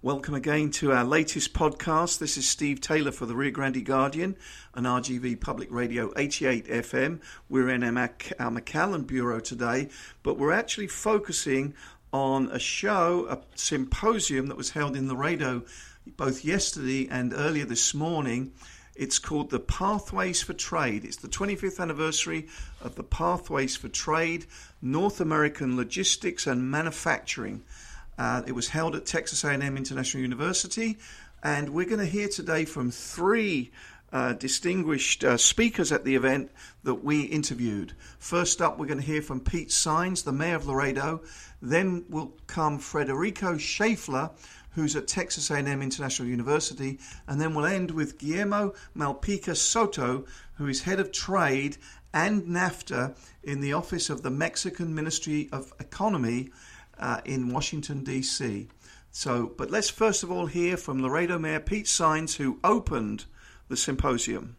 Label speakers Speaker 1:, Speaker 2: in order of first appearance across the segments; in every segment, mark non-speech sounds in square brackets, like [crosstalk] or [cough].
Speaker 1: Welcome again to our latest podcast. This is Steve Taylor for the Rio Grande Guardian and RGV Public Radio 88 FM. We're in our, Mac- McAllen Bureau today, but we're actually focusing on a show, a symposium that was held in Laredo both yesterday and earlier this morning. It's called the Pathways for Trade. It's the 25th anniversary of the Pathways for Trade, North American Logistics and Manufacturing. Uh, it was held at Texas A&M International University, and we're going to hear today from three uh, distinguished uh, speakers at the event that we interviewed. First up, we're going to hear from Pete Saenz, the mayor of Laredo. Then will come Federico Schaeffler, who's at Texas A&M International University, and then we'll end with Guillermo Malpica Soto, who is head of trade and NAFTA in the office of the Mexican Ministry of Economy uh, in Washington, D.C. So, but let's first of all hear from Laredo Mayor Pete Saenz, who opened the symposium.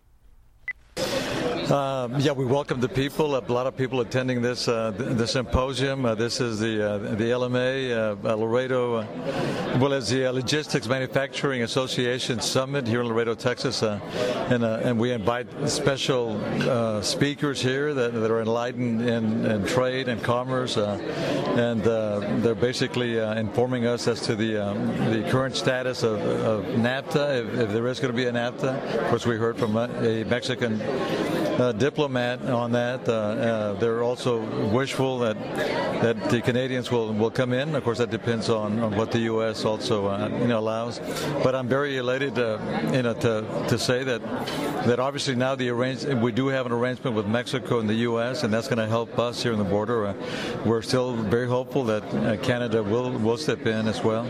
Speaker 2: Uh, yeah, we welcome the people. A lot of people attending this uh, the symposium. Uh, this is the uh, the LMA uh, Laredo, uh, well as the Logistics Manufacturing Association Summit here in Laredo, Texas, and and we invite special speakers here that, that are enlightened in, in trade and commerce, and they're basically informing us as to the um, the current status of, of NAFTA, if, if, there is going to be a NAFTA. Of course, we heard from a Mexican uh, diplomat on that. Uh, uh, they're also wishful that that the Canadians will, will come in. Of course, that depends on, on what the U.S. also uh, you know allows. But I'm very elated, uh, you know, to, to say that that obviously now the arrange we do have an arrangement with Mexico and the U.S. and that's going to help us here in the border. Uh, we're still very hopeful that Canada will will step in as well.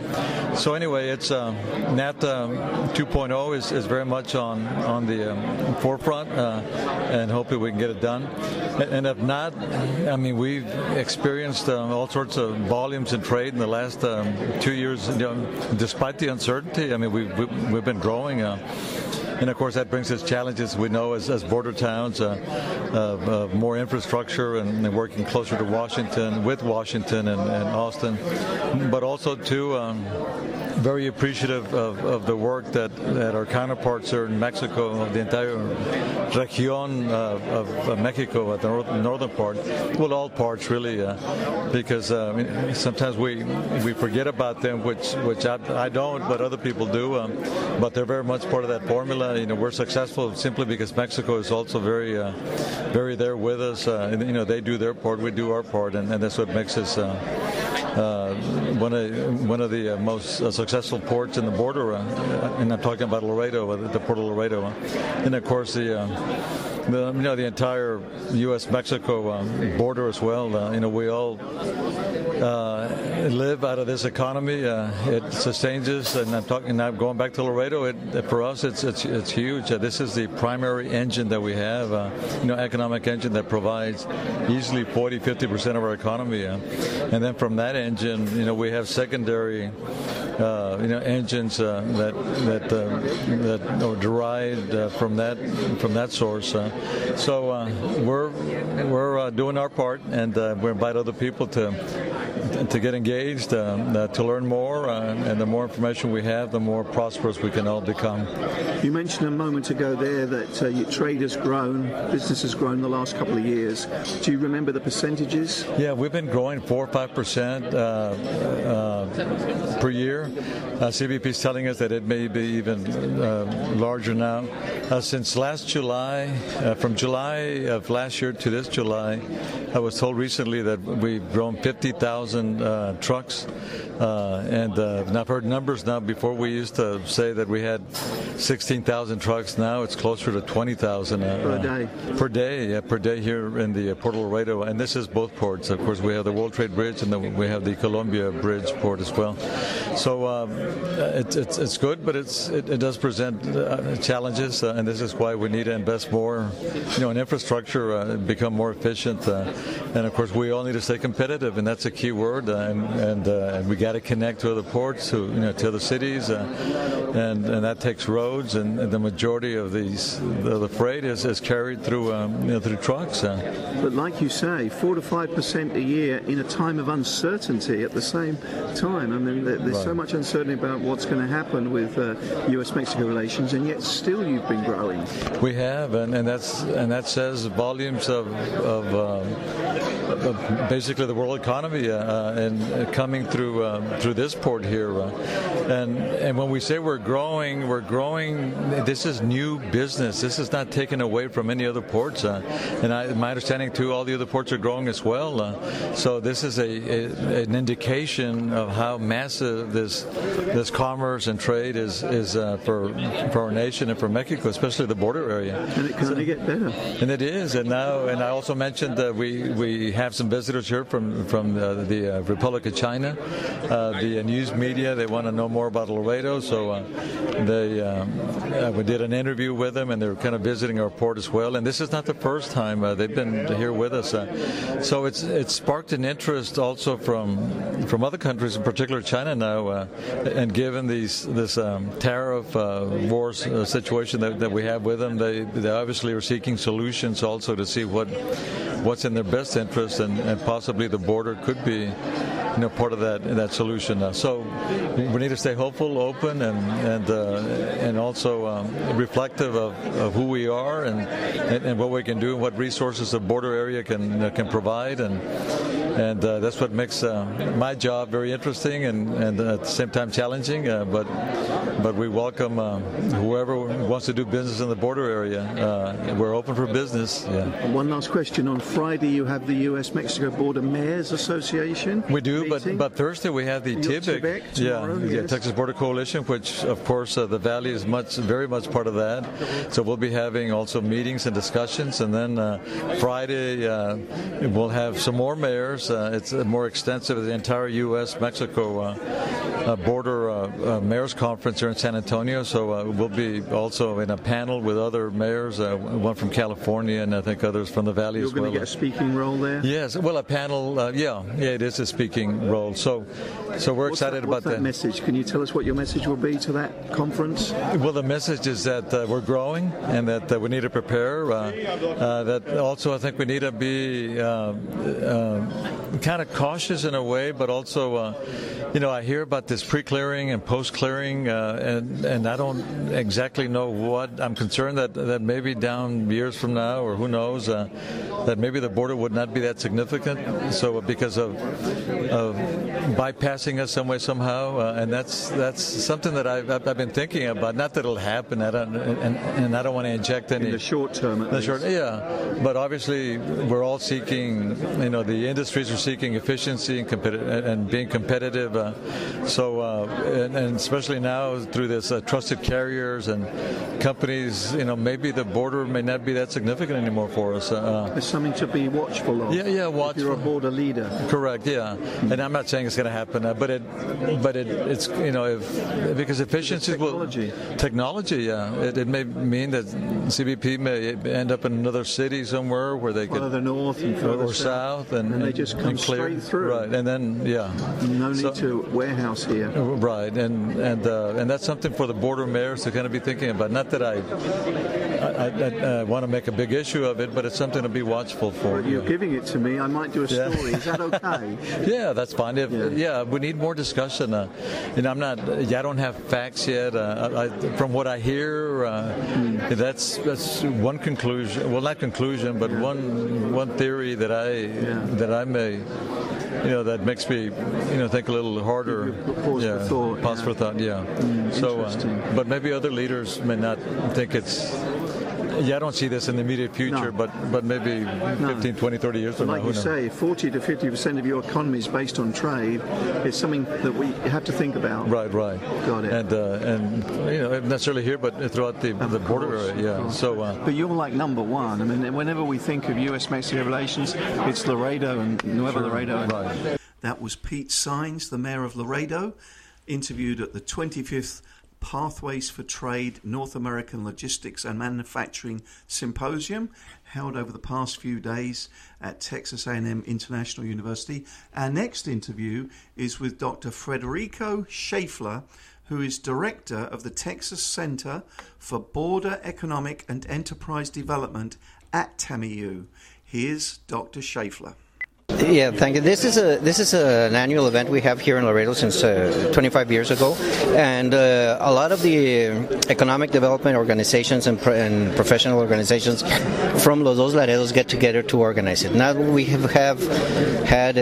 Speaker 2: So anyway, it's NAFTA 2.0 is, is very much on on the um, forefront and hopefully we can get it done. And if not, I mean, we've experienced um, all sorts of volumes in trade in the last um, two years. You know, despite the uncertainty, I mean, we've, we've been growing. Uh, and of course, that brings us challenges we know as, as border towns, uh, uh, more infrastructure and, and, working closer to Washington, with Washington and, and Austin, but also too. Um, very appreciative of, of, the work that, that our counterparts are in Mexico, the entire region of, of, Mexico, at the north, northern part, well, all parts really, uh, because uh, sometimes we we forget about them, which which I, I don't, but other people do. Um, but they're very much part of that formula. You know, we're successful simply because Mexico is also very uh, very there with us. Uh, and, you know, they do their part, we do our part, and, and that's what makes us. Uh, uh, one of one of the uh, most successful ports in the border, and I'm talking about Laredo, the port of Laredo, and of course the the, you know, the entire U.S.-Mexico um, border as well. You know, we all live out of this economy. It sustains us, and I'm talking now. Going back to Laredo, it, for us, it's it's it's huge. Uh, this is the primary engine that we have. Uh, you know, economic engine that provides easily 40, 50 percent of our economy, and then from that engine, you know, we have secondary uh, you know engines uh, that that uh, that are derived uh, from that from that source. So we're we're doing our part, and we invite other people to to get engaged, uh, uh, to learn more, uh, and the more information we have, the more prosperous we can all become.
Speaker 1: You mentioned a moment ago there that your trade has grown, business has grown the last couple of years. Do you remember the percentages?
Speaker 2: Yeah, we've been growing four or five percent per year. Uh, CBP is telling us that it may be even uh, larger now. Uh, since last July, uh, from July of last year to this July, I was told recently that we've grown 50,000 uh, trucks. Uh, and, and I've heard numbers now. Before we used to say that we had 16,000 trucks. Now it's closer to 20,000
Speaker 1: per day.
Speaker 2: Per day, yeah, per day here in the Port Laredo. And this is both ports. Of course, we have the World Trade Bridge and the, we have the Colombia Bridge port as well. So um, it, it's, it's good, but it's, it, it does present uh, challenges, uh, and this is why we need to invest more, you know, in infrastructure, uh, become more efficient, uh, and of course we all need to stay competitive, and that's a key word, uh, and and, uh, and we got to connect to other ports, to you know, to other cities, and and that takes roads, and, and the majority of these the, the freight is, is carried through um, you know, through trucks.
Speaker 1: But like you say, four to five percent a year in a time of uncertainty at the same time. I mean, there's right so much uncertainty about what's going to happen with uh, U.S.-Mexico relations, and yet still you've been growing.
Speaker 2: We have, and, and that's and that says volumes of, of, um, of basically the world economy uh, and coming through um, through this port here. Uh, and and when we say we're growing, we're growing. This is new business. This is not taken away from any other ports. Uh, and I, my understanding too, all the other ports are growing as well. Uh, so this is a, a, an indication of how massive this this commerce and trade is is uh, for for our nation and for Mexico, especially the border area.
Speaker 1: And it can only get better.
Speaker 2: And it is. And now, and I also mentioned that we we have some visitors here from from the, the uh, Republic of China. Uh, the news media they want to know more about Laredo, so uh, they um, we did an interview with them, and they're kind of visiting our port as well. And this is not the first time they've been here with us. so it's it's sparked an interest also from from other countries, in particular China now. and given these this um, tariff war situation that, that we have with them, they they obviously are seeking solutions also to see what what's in their best interest, and, and possibly the border could be you know, part of that that solution. Uh, so we need to stay hopeful, open, and and uh, and also um, reflective of, of, who we are and, and, and what we can do, and what resources the border area can uh, can provide, and and uh, that's what makes uh, my job very interesting and, and at the same time challenging. Uh, but but we welcome whoever wants to do business in the border area. we're open for business.
Speaker 1: Yeah. One last question. On Friday, you have the U.S.-Mexico Border Mayors Association.
Speaker 2: We do, but but Thursday we have the TBIC, yeah, Texas Border Coalition, which of course uh, the Valley is much, very much part of that. So we'll be having also meetings and discussions, and then uh, Friday uh, we'll have some more mayors. Uh, it's more extensive. The entire U.S.-Mexico uh, border uh, mayors conference here in San Antonio. So we'll be also in a panel with other mayors, one from California, and I think others from the Valley
Speaker 1: You're
Speaker 2: as well.
Speaker 1: You're going to get a speaking role there.
Speaker 2: Yes, well, a panel. yeah, yeah, it is a speaking role. So, so we're
Speaker 1: what's
Speaker 2: excited
Speaker 1: that,
Speaker 2: about
Speaker 1: that,
Speaker 2: that.
Speaker 1: message. Can you tell us what your message will be to that conference?
Speaker 2: Well, the message is that uh, we're growing and that uh, we need to prepare. Uh, uh that also, I think we need to be uh, uh, kind of cautious in a way, but also, you know, I hear about this pre-clearing and post-clearing, and and I don't exactly know what. I'm concerned that that maybe down years from now, or who knows, that maybe the border would not be that significant. So because of bypassing us some way somehow, uh, and that's that's something that I've, I've been thinking about. Not that it'll happen, I don't, and, and I don't want to inject any
Speaker 1: in the short term.
Speaker 2: the short, yeah, but obviously we're all seeking, you know, the industries are seeking efficiency and, competi- and being competitive. Uh, so, uh, and, and, especially now through this uh, trusted carriers and companies, you know, maybe the border may not be that significant anymore for us.
Speaker 1: Uh, There's something to be watchful of.
Speaker 2: Yeah, yeah, watchful.
Speaker 1: you're a border leader.
Speaker 2: Correct. Yeah. And I'm not saying it's going to happen, uh, but it, but it, it's you know, if because efficiency
Speaker 1: technology.
Speaker 2: will technology. Yeah, it, it, may mean that CBP may end up in another city somewhere where they could
Speaker 1: further north and further
Speaker 2: or south, and,
Speaker 1: and, they just come
Speaker 2: straight
Speaker 1: through.
Speaker 2: Right, and then yeah,
Speaker 1: no need so, to warehouse here.
Speaker 2: Right, and and uh, and that's something for the border mayors to kind of be thinking about. Not that I I, I, I want to make a big issue of it, but it's something to be watchful for.
Speaker 1: Well, you're giving it to me. I might do a story. Yeah. Is that okay? [laughs]
Speaker 2: yeah, that's fine. If, yeah. yeah. we need more discussion. Uh, and I'm not. Yeah, I don't have facts yet. Uh, I, from what I hear, uh, mm. that's that's one conclusion. Well, not conclusion, but yeah. one one theory that I yeah. that I may you know that makes me you know think a little harder.
Speaker 1: Pause
Speaker 2: yeah,
Speaker 1: for thought.
Speaker 2: Pause
Speaker 1: yeah.
Speaker 2: for thought. Yeah.
Speaker 1: Mm,
Speaker 2: so, uh, but maybe other leaders may not think it's yeah, I don't see this in the immediate future, no. but but maybe no. 15, 20, 30 years from
Speaker 1: like
Speaker 2: now.
Speaker 1: Like you say, 40 to 50 percent of your economy is based on trade. It's something that we have to think about.
Speaker 2: Right, right.
Speaker 1: Got it.
Speaker 2: And uh, and you know, necessarily here, but throughout the, the border
Speaker 1: course,
Speaker 2: area. Yeah. So. Uh,
Speaker 1: but you're like number one. I mean, whenever we think of U.S.-Mexico relations, it's Laredo and Nuevo sure. Laredo.
Speaker 2: Right.
Speaker 1: That was Pete Saenz, the mayor of Laredo, interviewed at the 25th Pathways for Trade North American Logistics and Manufacturing Symposium held over the past few days at Texas A&M International University. Our next interview is with Dr. Federico Schaeffler, who is director of the Texas Center for Border Economic and Enterprise Development at TAMIU. Here's Dr. Schaeffler.
Speaker 3: Yeah, thank you. This is a this is a, an annual event we have here in Laredo since uh, 25 years ago, and uh, a lot of the economic development organizations and, pro- and, professional organizations from Los Dos Laredos get together to organize it. Now we have, have had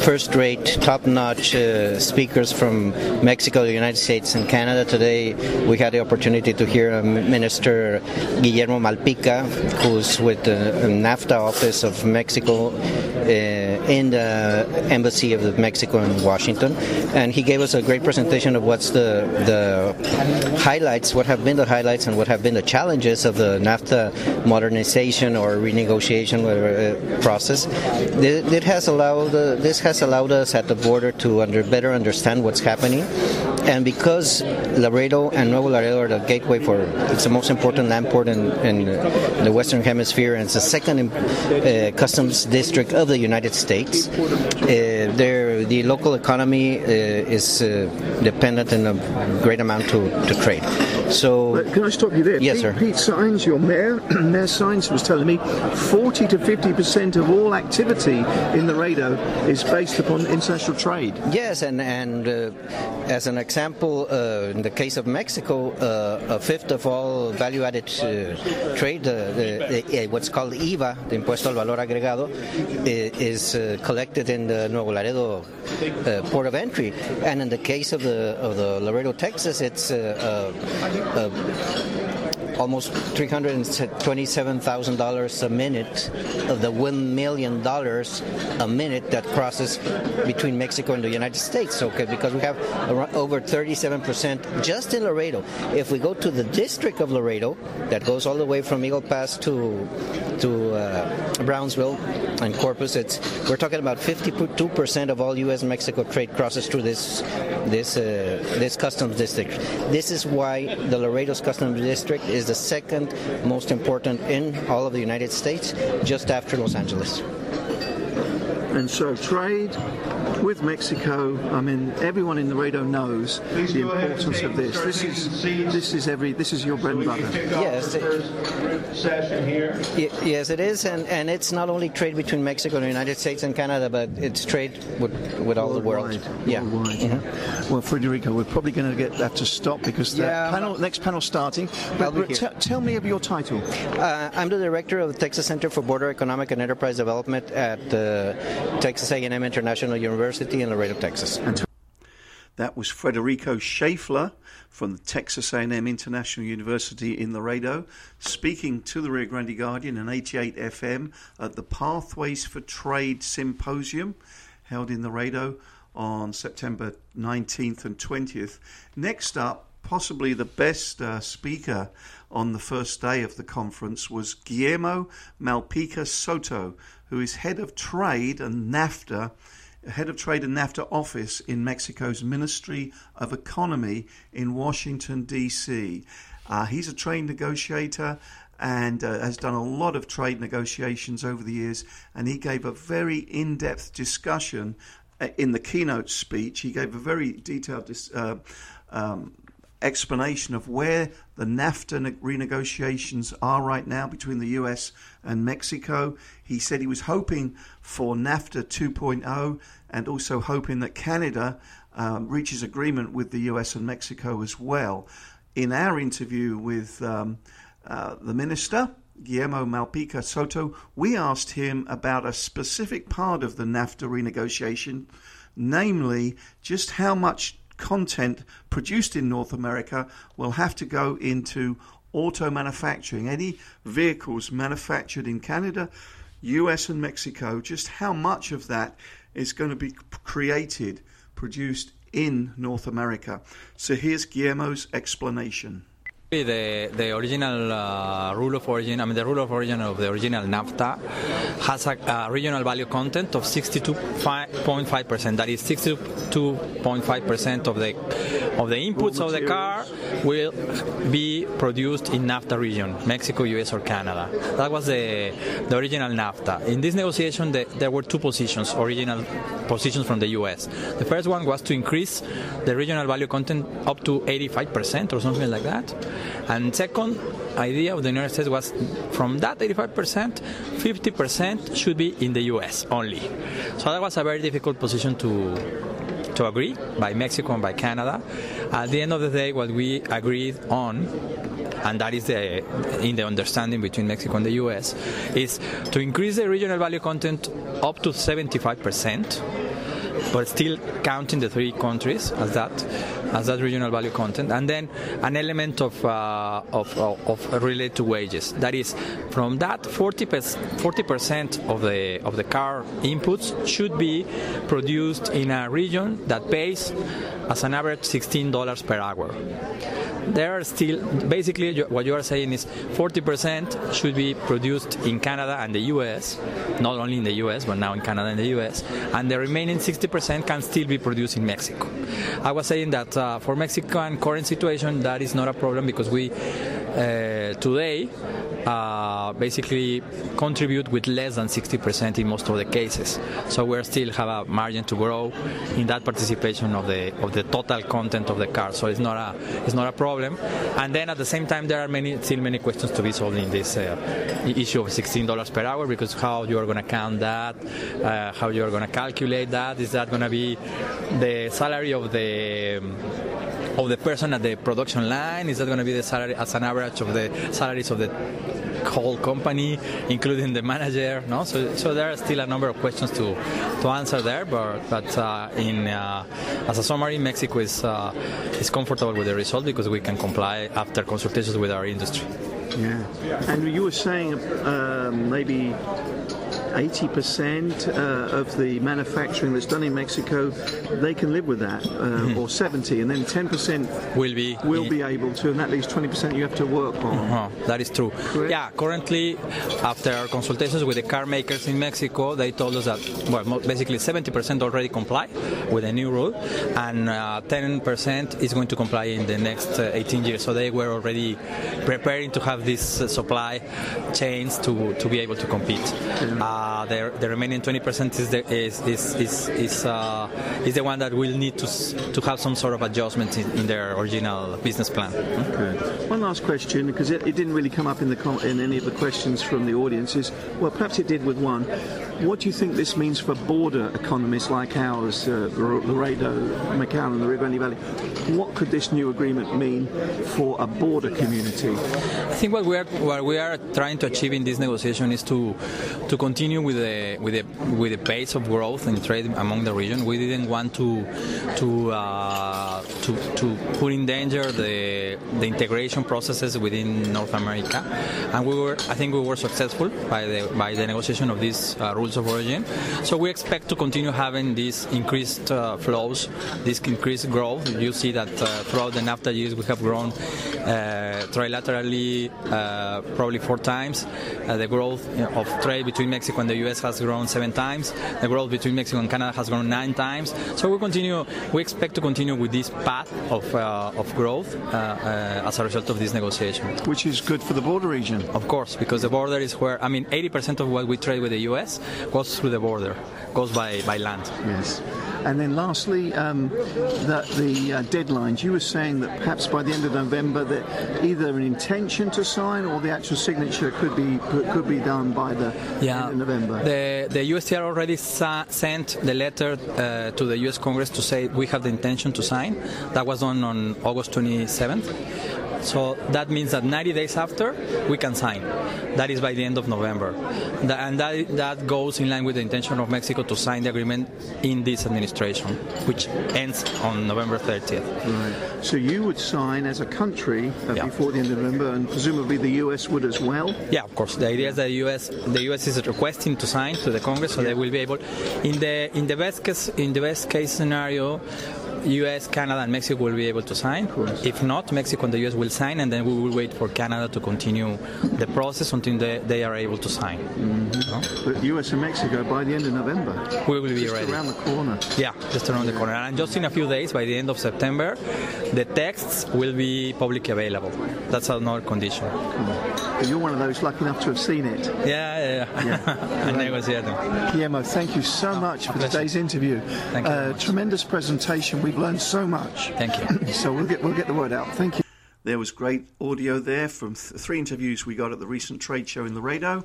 Speaker 3: first-rate, top-notch uh, speakers from Mexico, the United States, and Canada. Today we had the opportunity to hear Minister Guillermo Malpica, who's with the NAFTA office of Mexico uh, in the embassy of Mexico in Washington, and he gave us a great presentation of what's the the highlights, what have been the highlights, and what have been the challenges of the NAFTA modernization or renegotiation uh, process. It has allowed uh, this has allowed us at the border to under, better understand what's happening, and because Laredo and Nuevo Laredo are the gateway for it's the most important land port in, in the Western Hemisphere, and it's the second uh, customs district of the United States. Uh, the local economy uh, is uh, dependent in a great amount to, to trade. So,
Speaker 1: can I stop you there?
Speaker 3: Yes,
Speaker 1: Pete,
Speaker 3: sir.
Speaker 1: Pete Saenz, your mayor, [clears throat] Mayor Saenz was telling me 40 to 50 percent of all activity in the Laredo is based upon international trade.
Speaker 3: Yes, and and uh, as an example, uh, in the case of Mexico, uh, a fifth of all value-added uh, trade, the, the, what's called IVA, the Impuesto al Valor Agregado, is uh, collected in the Nuevo Laredo uh, port of entry. And in the case of the of the Laredo, Texas, it's uh, almost $327,000 a minute of the $1 million a minute that crosses between Mexico and the United States. Okay, because we have over 37% just in Laredo. If we go to the district of Laredo, that goes all the way from Eagle Pass to to uh, Brownsville and Corpus, it's we're talking about 52% of all U.S.-Mexico trade crosses through this this uh, this customs district. This is why the Laredo's customs district is the second most important in all of the United States, just after Los Angeles.
Speaker 1: And so trade with Mexico, I mean, everyone in the Laredo knows Please the importance of this. This is this is every this is your bread and butter.
Speaker 3: Yes, it,
Speaker 4: session here.
Speaker 3: yes, it is, and and it's not only trade between Mexico and the United States and Canada, but it's trade with with all
Speaker 1: Worldwide.
Speaker 3: the world. Yeah.
Speaker 1: Worldwide. Mm-hmm. Well, Federico, we're probably going to get that to stop because the
Speaker 3: yeah,
Speaker 1: panel, next panel starting.
Speaker 3: I'll
Speaker 1: But,
Speaker 3: be
Speaker 1: but
Speaker 3: here.
Speaker 1: t- tell me of your title.
Speaker 3: Uh, I'm the director of the Texas Center for Border Economic and Enterprise Development at uh, Texas A&M International University in Laredo, Texas.
Speaker 1: That was Federico Schaeffler from the Texas A&M International University in Laredo, speaking to the Rio Grande Guardian and 88 FM at the Pathways for Trade Symposium held in Laredo on September 19th and 20th. Next up, possibly the best uh, speaker on the first day of the conference was Guillermo Malpica Soto, who is head of trade and NAFTA head of trade and NAFTA office in Mexico's Ministry of Economy in Washington, D.C. Uh, he's a trained negotiator and uh, has done a lot of trade negotiations over the years. And he gave a very in depth discussion uh, in the keynote speech. He gave a very detailed uh, um, explanation of where the NAFTA renegotiations are right now between the US and Mexico. He said he was hoping for NAFTA 2.0 and also hoping that Canada um, reaches agreement with the US and Mexico as well. In our interview with um, uh, the minister, Guillermo Malpica Soto, we asked him about a specific part of the NAFTA renegotiation, namely just how much content produced in North America will have to go into auto manufacturing. Any vehicles manufactured in Canada, US, and Mexico, just how much of that is going to be created, produced in North America. So here's Guillermo's explanation.
Speaker 5: The, the original uh, rule of origin, I mean, the rule of origin of the original NAFTA has a, a regional value content of 62.5%. That is 62.5% of the of the inputs of the car will be produced in NAFTA region, Mexico, US, or Canada. That was the, the original NAFTA. In this negotiation, the, there were two positions: original positions from the U.S. The first one was to increase the regional value content up to 85% or something like that. And second idea of the United States was from that 85%, 50% should be in the U.S. only. So that was a very difficult position to to agree by Mexico and by Canada. At the end of the day, what we agreed on and that is the in the understanding between Mexico and the US, is to increase the regional value content up to 75 percent but still counting the three countries as that as that regional value content, and then an element of uh, of, of, related to wages. That is, from that 40 percent of the of the car inputs should be produced in a region that pays as an average $16 per hour there are still basically what you are saying is 40% should be produced in Canada and the US, not only in the US but now in Canada and the US, and the remaining 60% can still be produced in Mexico. I was saying that uh, for Mexican current situation that is not a problem because we today uh, basically contribute with less than 60% in most of the cases. So we still have a margin to grow in that participation of the of the total content of the car. So it's not a it's not a problem. And then at the same time, there are many still many questions to be solved in this uh, issue of $16 per hour because how you are going to count that, uh, how you are going to calculate that. Is that going to be the salary of the of the person at the production line? Is that going to be the salary as an average of the salaries of the whole company, including the manager? No, so so there are still a number of questions to to answer there. But but uh, in uh, as a summary, Mexico is uh, is comfortable with the result because we can comply after consultations with our industry.
Speaker 1: Yeah, and you were saying um, maybe 80% uh, of the manufacturing that's done in Mexico, they can live with that, uh, mm-hmm. or [laughs] 70, and then 10%
Speaker 5: will be
Speaker 1: will be able to, and that leaves 20% you have to work on.
Speaker 5: Uh-huh. That is true. Correct? Yeah, currently, after our consultations with the car makers in Mexico, they told us that well, basically 70% already comply with the new rule, and uh, 10% is going to comply in the next uh, 18 years. So they were already preparing to have these uh, supply chains to to be able to compete. Yeah. Uh, the, the remaining 20% is the, is is is is, uh, is the one that will need to to have some sort of adjustment in, in their original business plan.
Speaker 1: Okay. One last question, because it, it, didn't really come up in the in any of the questions from the audience. Is well, perhaps it did with one. What do you think this means for border economies like ours, uh, Laredo, McAllen, and the Rio Grande Valley? What could this new agreement mean for a border community?
Speaker 5: I think what we are what we are trying to achieve in this negotiation is to to continue continue with the with the with the pace of growth and trade among the region. We didn't want to to uh, to, to put in danger the the integration processes within North America, and we were I think we were successful by the by the negotiation of these uh, rules of origin. So we expect to continue having these increased uh, flows, this increased growth. You see that uh, throughout the NAFTA years we have grown uh, trilaterally uh, probably four times. the growth of trade between Mexico the U.S. has grown seven times. The growth between Mexico and Canada has grown nine times. So we continue. We expect to continue with this path of uh, of growth uh, uh, as a result of this negotiation.
Speaker 1: Which is good for the border region.
Speaker 5: Of course, because the border is where I mean, 80% of what we trade with the U.S. goes through the border, goes by by land.
Speaker 1: Yes. And then lastly, um, the, the uh, deadlines. You were saying that perhaps by the end of November, that either an intention to sign or the actual signature could be could be done by the yeah. end of November.
Speaker 5: The the USTR already sa- sent the letter uh, to the U.S. Congress to say we have the intention to sign. That was done on August 27th. So that means that 90 days after, we can sign. That is by the end of November. And that, that goes in line with the intention of Mexico to sign the agreement in this administration, which ends on November 30th.
Speaker 1: Right. So you would sign as a country uh, yeah. before the end of November, and presumably the U.S. would as well?
Speaker 5: Yeah, of course. The idea is that the U.S. the U.S. is requesting to sign to the Congress, so yeah. they will be able. In the in the best case in the best case scenario, U.S., Canada, and Mexico will be able to sign. If not, Mexico and the U.S. will sign, and then we will wait for Canada to continue the process until they, they are able to sign.
Speaker 1: Mm-hmm. But U.S. and Mexico by the end of November.
Speaker 5: We will be
Speaker 1: just
Speaker 5: ready.
Speaker 1: around the corner.
Speaker 5: Yeah, just around the corner. And just in a few days, by the end of September, the texts will be publicly available. That's another condition.
Speaker 1: But you're one of those lucky enough to have seen it.
Speaker 5: Yeah, yeah, yeah. and [laughs] negotiating.
Speaker 1: Guillermo, thank you so much for today's interview.
Speaker 5: Thank you
Speaker 1: Uh, tremendous presentation. We've learned so much.
Speaker 5: Thank you. [laughs]
Speaker 1: so we'll get we'll get the word out. Thank you. There was great audio there from th- three interviews we got at the recent trade show in Laredo.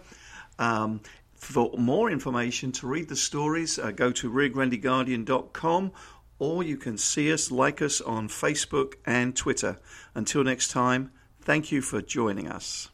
Speaker 1: Um, for more information to read the stories, uh, go to RioGrandeGuardian.com or you can see us, like us on Facebook and Twitter. Until next time, thank you for joining us.